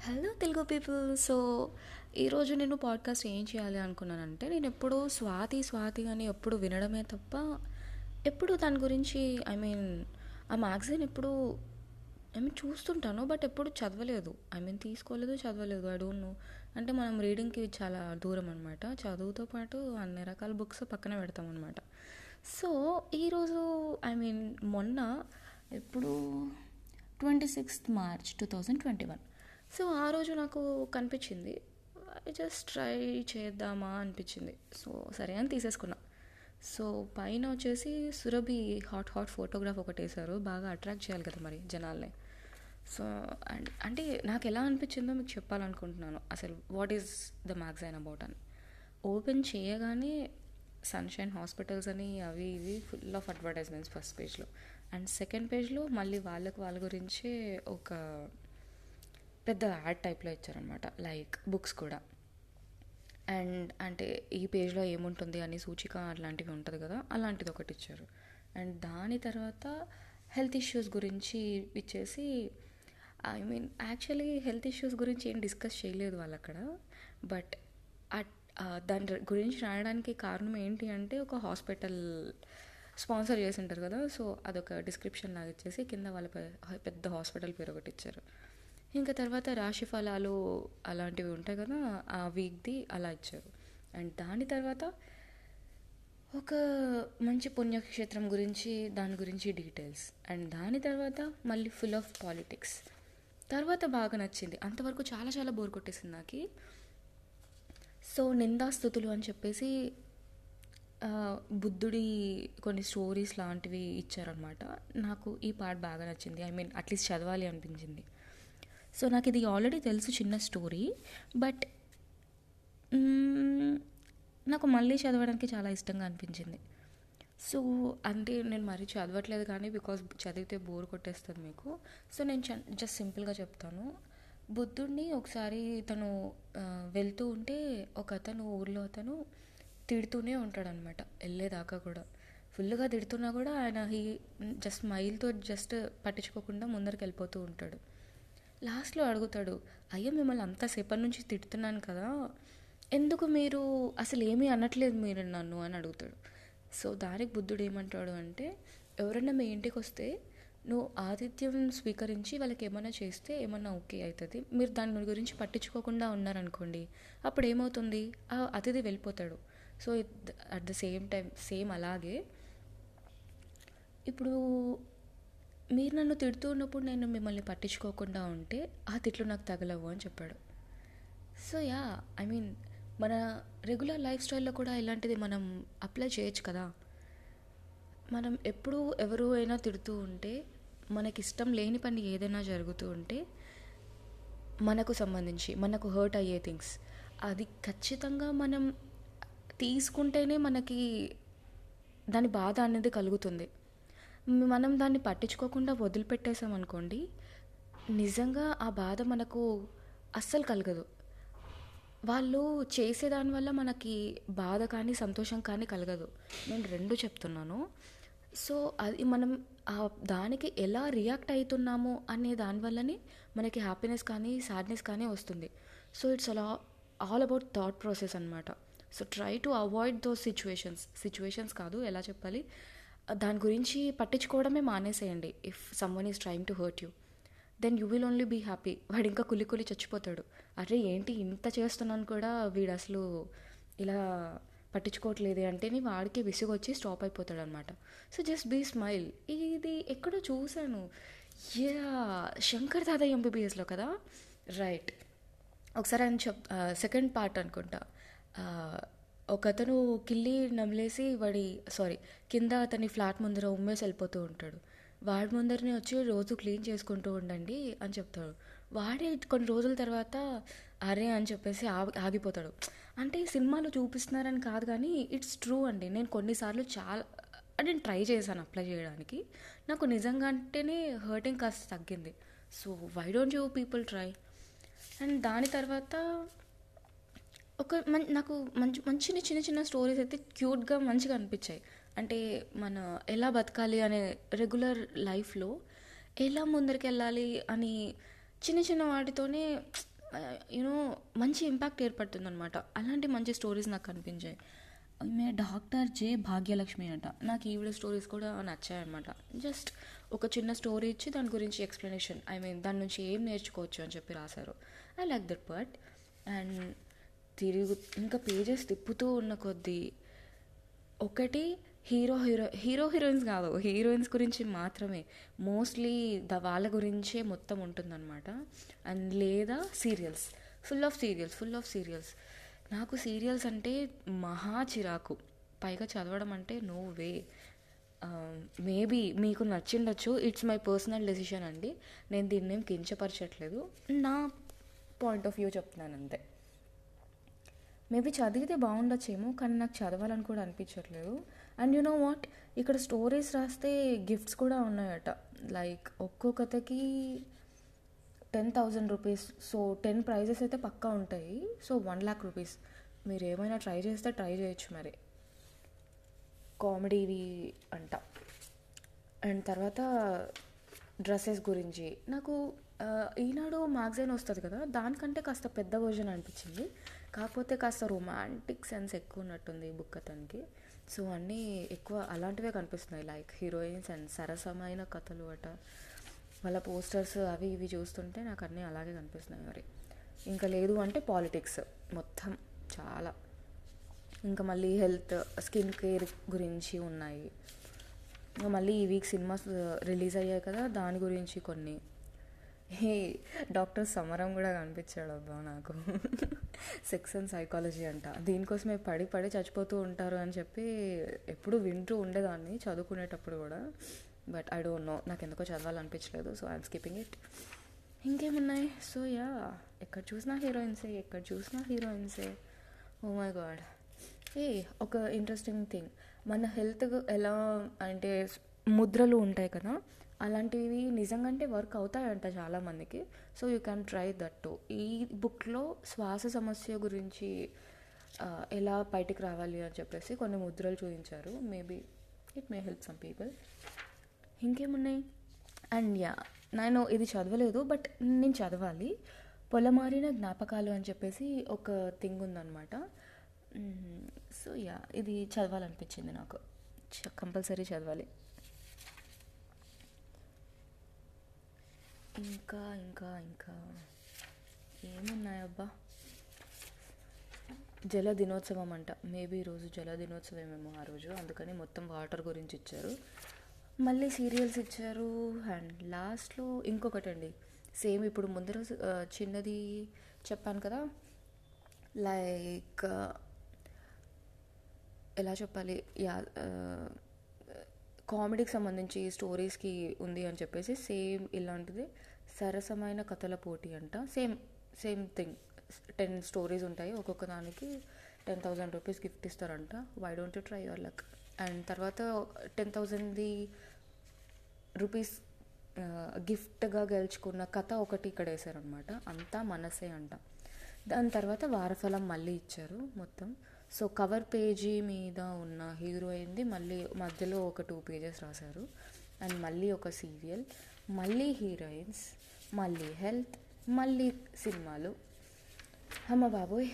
Hello Telugu people. So ఈరోజు నేను podcast ఏం చేయాలి అనుకున్నానంటే నేను ఎప్పుడూ స్వాతి స్వాతి అని ఎప్పుడు వినడమే తప్ప ఎప్పుడు దాని గురించి ఐ మీన్ ఆ మ్యాగజైన్ ఎప్పుడు ఐ మీన్ చూస్తుంటాను బట్ ఎప్పుడు చదవలేదు. ఐ మీన్ తీసుకోలేదు చదవలేదు. ఐ డోంట్ నో అంటే మనం రీడింగ్కి చాలా దూరం అనమాట చదువుతో పాటు అన్ని రకాల బుక్స్ పక్కన పెడతాం అనమాట సో ఈరోజు ఐ మీన్ మొన్న ఎప్పుడు twenty sixth March two thousand twenty one. So ఆ రోజు నాకు కనిపించింది. ఐ జస్ట్ ట్రై చేద్దామా అనిపించింది. సో సరే అని తీసేసుకున్నా. సో పైన వచ్చేసి సురభి హాట్ హాట్ ఫోటోగ్రాఫ్ ఒకటి వేశారు. బాగా అట్రాక్ట్ చేయాలి కదా మరి జనాల్ని. సో అండ్ అంటే నాకు ఎలా అనిపించిందో మీకు చెప్పాలనుకుంటున్నాను. అసలు what is the magazine about అని. ఓపెన్ చేయగానే సన్షైన్ హాస్పిటల్స్ అని అవి ఇవి ఫుల్ ఆఫ్ అడ్వర్టైజ్మెంట్స్ ఫస్ట్ పేజ్లో అండ్ సెకండ్ పేజ్లో మళ్ళీ వాళ్ళకు వాళ్ళ గురించే ఒక పెద్ద యాడ్ టైప్లో ఇచ్చారనమాట లైక్ బుక్స్ కూడా. అండ్ అంటే ఈ పేజ్లో ఏముంటుంది అని సూచిక అట్లాంటివి ఉంటుంది కదా అలాంటిది ఒకటి ఇచ్చారు. అండ్ దాని తర్వాత హెల్త్ ఇష్యూస్ గురించి ఇచ్చేసి I mean actually health issues గురించి ఏం డిస్కస్ చేయలేదు వాళ్ళు అక్కడ బట్ దాని గురించి రాయడానికి కారణం ఏంటి అంటే ఒక హాస్పిటల్ స్పాన్సర్ చేసి ఉంటారు కదా సో అదొక డిస్క్రిప్షన్ లాగా ఇచ్చేసి కింద వాళ్ళ పెద్ద హాస్పిటల్ పేరు ఒకటి ఇచ్చారు. ఇంకా తర్వాత రాశి ఫలాలు అలాంటివి ఉంటాయి కదా ఆ వీక్ది అలా ఇచ్చారు. అండ్ దాని తర్వాత ఒక మంచి పుణ్యక్షేత్రం గురించి దాని గురించి డీటెయిల్స్. అండ్ దాని తర్వాత మళ్ళీ ఫుల్ ఆఫ్ పాలిటిక్స్. తర్వాత బాగా నచ్చింది. అంతవరకు చాలా చాలా బోర్ కొట్టేసింది నాకు. సో నిందాస్థుతులు అని చెప్పేసి బుద్ధుడి కొన్ని స్టోరీస్ లాంటివి ఇచ్చారనమాట నాకు ఈ పార్ట్ బాగా నచ్చింది. ఐ మీన్ అట్లీస్ట్ చదవాలి అనిపించింది. సో నాకు ఇది ఆల్రెడీ తెలుసు చిన్న స్టోరీ బట్ నాకు మళ్ళీ చదవడానికి చాలా ఇష్టంగా అనిపించింది. సో అంటే నేను మరీ చదవట్లేదు కానీ బికాజ్ చదివితే బోర్ కొట్టేస్తుంది మీకు. సో నేను జస్ట్ సింపుల్గా చెప్తాను. బుద్ధుడిని ఒకసారి తను వెళ్తూ ఉంటే ఒక అతను ఊర్లో అతను తిడుతూనే ఉంటాడనమాట వెళ్ళేదాకా కూడా. ఫుల్గా తిడుతున్నా కూడా ఆయన హీ జస్ట్ మైల్తో జస్ట్ పట్టించుకోకుండా ముందరికి వెళ్ళిపోతూ ఉంటాడు. లాస్ట్లో అడుగుతాడు అయ్యో మిమ్మల్ని అంతసేపటి నుంచి తిడుతున్నాను కదా ఎందుకు మీరు అసలు ఏమీ అనట్లేదు మీరు నన్ను? అని అడుగుతాడు. సో దానికి బుద్ధుడు ఏమంటాడు అంటే ఎవరైనా మీ ఇంటికి వస్తే నువ్వు ఆతిథ్యం స్వీకరించి వాళ్ళకి ఏమైనా చేస్తే ఏమన్నా ఓకే అవుతుంది. మీరు దాని గురించి పట్టించుకోకుండా ఉన్నారనుకోండి అప్పుడు ఏమవుతుంది? ఆ అతిథి వెళ్ళిపోతాడు. So at the same time same అలాగే. ఇప్పుడు మీరు నన్ను తిడుతూ ఉన్నప్పుడు నేను మిమ్మల్ని పట్టించుకోకుండా ఉంటే ఆ తిట్లు నాకు తగలవు అని చెప్పాడు. సో యా ఐ మీన్ మన రెగ్యులర్ లైఫ్ స్టైల్లో కూడా ఇలాంటిది మనం అప్లై చేయొచ్చు కదా. మనం ఎప్పుడు ఎవరు అయినా తిడుతూ ఉంటే మనకి ఇష్టం లేని పని ఏదైనా జరుగుతూ ఉంటే మనకు సంబంధించి మనకు హర్ట్ అయ్యే థింగ్స్ అది ఖచ్చితంగా మనం తీసుకుంటేనే మనకి దాని బాధ అనేది కలుగుతుంది. మనం దాన్ని పట్టించుకోకుండా వదిలిపెట్టేసాం అనుకోండి నిజంగా ఆ బాధ మనకు అస్సలు కలగదు. వాళ్ళు చేసే దానివల్ల మనకి బాధ కానీ సంతోషం కానీ కలగదు. నేను రెండు చెప్తున్నాను. సో అది మనం దానికి ఎలా రియాక్ట్ అవుతున్నాము అనే దానివల్లనే మనకి హ్యాపీనెస్ కానీ సాడ్నెస్ కానీ వస్తుంది. సో ఇట్స్ అలా ఆల్ అబౌట్ థాట్ ప్రాసెస్ అనమాట so try to avoid those situations. Situations కాదు ఎలా చెప్పాలి? దాని గురించి పట్టించుకోవడమే మానేసేయండి. If someone is trying to hurt you then you will only be happy వాడు ఇంకా కులి కులి చచ్చిపోతాడు. అరే ఏంటి ఇంత చేస్తున్నాను కూడా వీడు అసలు ఇలా పట్టించుకోవట్లేదే అంటేనే వాడికి విసుగొచ్చి స్టాప్ అయిపోతాడు అనమాట సో జస్ట్ బీ స్మైల్ ఇది ఎక్కడో చూశాను. యా శంకర్ దాదా ఎంబీబీఎస్లో కదా? రైట్ ఒకసారి ఆయన చెప్ సెకండ్ పార్ట్ అనుకుంటా. ఒకతను కిల్లి నమిలేసి వాడి సారీ కింద అతని ఫ్లాట్ ముందర ఉమ్మేసి వెళ్ళిపోతూ ఉంటాడు. వాడి ముందరనే వచ్చి రోజు క్లీన్ చేసుకుంటూ ఉండండి అని చెప్తాడు. వాడే కొన్ని రోజుల తర్వాత అరే అని చెప్పేసి ఆగిపోతాడు. అంటే సినిమాలో చూపిస్తున్నారని కాదు కానీ ఇట్స్ ట్రూ అండి. నేను కొన్నిసార్లు చాలా నేను ట్రై చేశాను అప్లై చేయడానికి. నాకు నిజంగా అంటేనే హర్టింగ్ కాస్త తగ్గింది. So why don't you people try and దాని తర్వాత ఒక మం నాకు మంచి మంచి చిన్న చిన్న స్టోరీస్ అయితే క్యూట్గా మంచిగా అనిపించాయి. అంటే మన ఎలా బతకాలి అనే రెగ్యులర్ లైఫ్లో ఎలా ముందరికి వెళ్ళాలి అని చిన్న చిన్న వాటితోనే యూనో మంచి ఇంపాక్ట్ ఏర్పడుతుందనమాట అలాంటి మంచి స్టోరీస్ నాకు కనిపించాయి ఈమె డాక్టర్ జే భాగ్యలక్ష్మి అంట. నాకు ఈవిడ స్టోరీస్ కూడా నచ్చాయి అనమాట జస్ట్ ఒక చిన్న స్టోరీ ఇచ్చి దాని గురించి ఎక్స్ప్లెనేషన్ ఐ మీన్ దాని నుంచి ఏం నేర్చుకోవచ్చు అని చెప్పి రాశారు. I like that but and తిరుగు ఇంకా పేజెస్ తిప్పుతూ ఉన్న కొద్దీ ఒకటి హీరో హీరో హీరో హీరోయిన్స్ కాదు. హీరోయిన్స్ గురించి మాత్రమే. మోస్ట్లీ ద వాళ్ళ గురించే మొత్తం ఉంటుందన్నమాట. అండ్ లేదా serials. Full of serials full of serials. నాకు సీరియల్స్ అంటే మహా చిరాకు. పైగా చదవడం అంటే నో వే. మేబీ మీకు నచ్చిండొచ్చు. ఇట్స్ మై పర్సనల్ డెసిషన్ అండి. నేను దీన్ని ఏం కించపరచట్లేదు. నా పాయింట్ ఆఫ్ వ్యూ చెప్తున్నాను అంతే. మేబీ చదివితే బాగుండొచ్చేమో కానీ నాకు చదవాలని కూడా అనిపించట్లేదు. And you know what? ఇక్కడ స్టోరీస్ రాస్తే గిఫ్ట్స్ కూడా ఉన్నాయట. లైక్ ఒక్కో కథకి ten thousand rupees. So ten prizes అయితే పక్కా ఉంటాయి. So one lakh rupees. మీరు ఏమైనా ట్రై చేస్తే ట్రై చేయొచ్చు మరి. కామెడీవి అంట. అండ్ తర్వాత డ్రెస్సెస్ గురించి. నాకు ఈనాడు మ్యాగజైన్ వస్తుంది కదా దానికంటే కాస్త పెద్ద వర్జన్ అనిపించింది. కాకపోతే కాస్త రొమాంటిక్ సెన్స్ ఎక్కువ ఉన్నట్టుంది ఈ బుక్ అతనికి. సో అన్నీ ఎక్కువ అలాంటివే కనిపిస్తున్నాయి. లైక్ హీరోయిన్స్ అండ్ సరసమైన కథలు అట. వాళ్ళ పోస్టర్స్ అవి ఇవి చూస్తుంటే నాకు అన్నీ అలాగే కనిపిస్తున్నాయి మరి. ఇంకా లేదు అంటే పాలిటిక్స్ మొత్తం చాలా. ఇంకా మళ్ళీ హెల్త్ స్కిన్ కేర్ గురించి ఉన్నాయి. ఇంకా మళ్ళీ ఈ వీక్ సినిమాస్ రిలీజ్ అయ్యాయి కదా దాని గురించి కొన్ని. హే డాక్టర్ సమరం కూడా కనిపించాడు అబ్బా నాకు. సెక్స్ అండ్ సైకాలజీ అంట. దీనికోసమే పడి పడి చచ్చిపోతూ ఉంటారు అని చెప్పి ఎప్పుడు వింటూ ఉండేదాన్ని చదువుకునేటప్పుడు కూడా. బట్ ఐ డోంట్ నో నాకు ఎందుకో చదవాలనిపించలేదు సో ఐఎమ్ స్కిప్పింగ్ ఇట్ ఇంకేమున్నాయి? సో యా ఎక్కడ చూసినా హీరోయిన్సే ఎక్కడ చూసినా హీరోయిన్సే. ఓ మై గాడ్ ఏ ఒక ఇంట్రెస్టింగ్ థింగ్ మన హెల్త్ ఎలా అంటే ముద్రలు ఉంటాయి కదా అలాంటివి నిజంగా అంటే వర్క్ అవుతాయంట చాలామందికి. So you can try that to ఈ బుక్లో శ్వాస సమస్య గురించి ఎలా బయటికి రావాలి అని చెప్పేసి కొన్ని ముద్రలు చూపించారు. Maybe it may help some people ఇంకేమున్నాయి? అండ్ యా నేను ఇది చదవలేదు బట్ నేను చదవాలి. పొలమారిన జ్ఞాపకాలు అని చెప్పేసి ఒక థింగ్ ఉందన్నమాట. Mm-hmm. సో యా ఇది చదవాలనిపించింది నాకు. కంపల్సరీ చదవాలి. ఇంకా ఇంకా ఇంకా. ఏమున్నాయబ్బా? జల దినోత్సవం అంట మేబీ ఈరోజు జల దినోత్సవమేమో ఆ రోజు. అందుకని మొత్తం వాటర్ గురించి ఇచ్చారు. మళ్ళీ సీరియల్స్ ఇచ్చారు. అండ్ లాస్ట్లో ఇంకొకటి అండి సేమ్ ఇప్పుడు ముందర చిన్నది చెప్పాను కదా? లైక్ ఎలా చెప్పాలి? యా కామెడీకి సంబంధించి స్టోరీస్కి ఉంది అని చెప్పేసి సేమ్ ఇలాంటిది. సరసమైన కథల పోటీ అంట. Same same thing. Ten stories ఉంటాయి. ఒక్కొక్క దానికి టెన్ థౌజండ్ రూపీస్ గిఫ్ట్ ఇస్తారంట. Why don't you try your luck and తర్వాత టెన్ థౌజండ్ది రూపీస్ గిఫ్ట్గా గెలుచుకున్న కథ ఒకటి ఇక్కడ వేశారనమాట అంతా మనసే అంట. దాని తర్వాత వారఫలం మళ్ళీ ఇచ్చారు మొత్తం. సో కవర్ పేజీ మీద ఉన్న హీరోయిన్ది మళ్ళీ మధ్యలో ఒక టూ పేజెస్ రాశారు. అండ్ మళ్ళీ ఒక సీరియల్. మళ్ళీ హీరోయిన్స్ మళ్ళీ హెల్త్ మళ్ళీ సినిమాలు. అమ్మ బాబోయ్.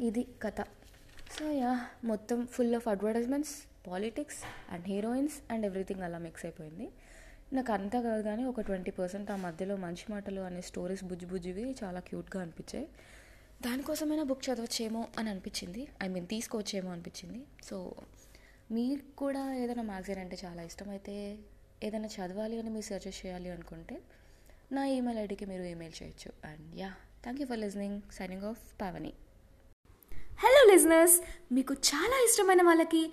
ఇది కథ. సో యా మొత్తం full of advertisements politics and heroines and everything అలా మిక్స్ అయిపోయింది. నాకు అంతా కాదు కానీ ఒక ట్వంటీ పర్సెంట్ ఆ మధ్యలో మంచి మాటలు అనే స్టోరీస్ బుజ్జి బుజ్జివి చాలా క్యూట్గా అనిపించాయి. దానికోసమైనా బుక్ చదవచ్చేమో అని అనిపించింది. ఐ మీన్ తీసుకోవచ్చేమో అనిపించింది. సో మీకు కూడా ఏదైనా మ్యాగజైన్ అంటే చాలా ఇష్టమైతే ఏదైనా చదవాలి అని మీరు సజెస్ట్ చేయాలి అనుకుంటే నా ఈమెయిల్ ఐడికి మీరు ఈమెయిల్ చేయొచ్చు. And yeah thank you for listening signing off Pavani hello listeners మీకు చాలా ఇష్టమైన వాళ్ళకి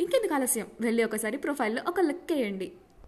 ఇంకెందుకు ఆలస్యం? వెళ్ళి ఒకసారి ప్రొఫైల్లో ఒక లుక్ వేయండి.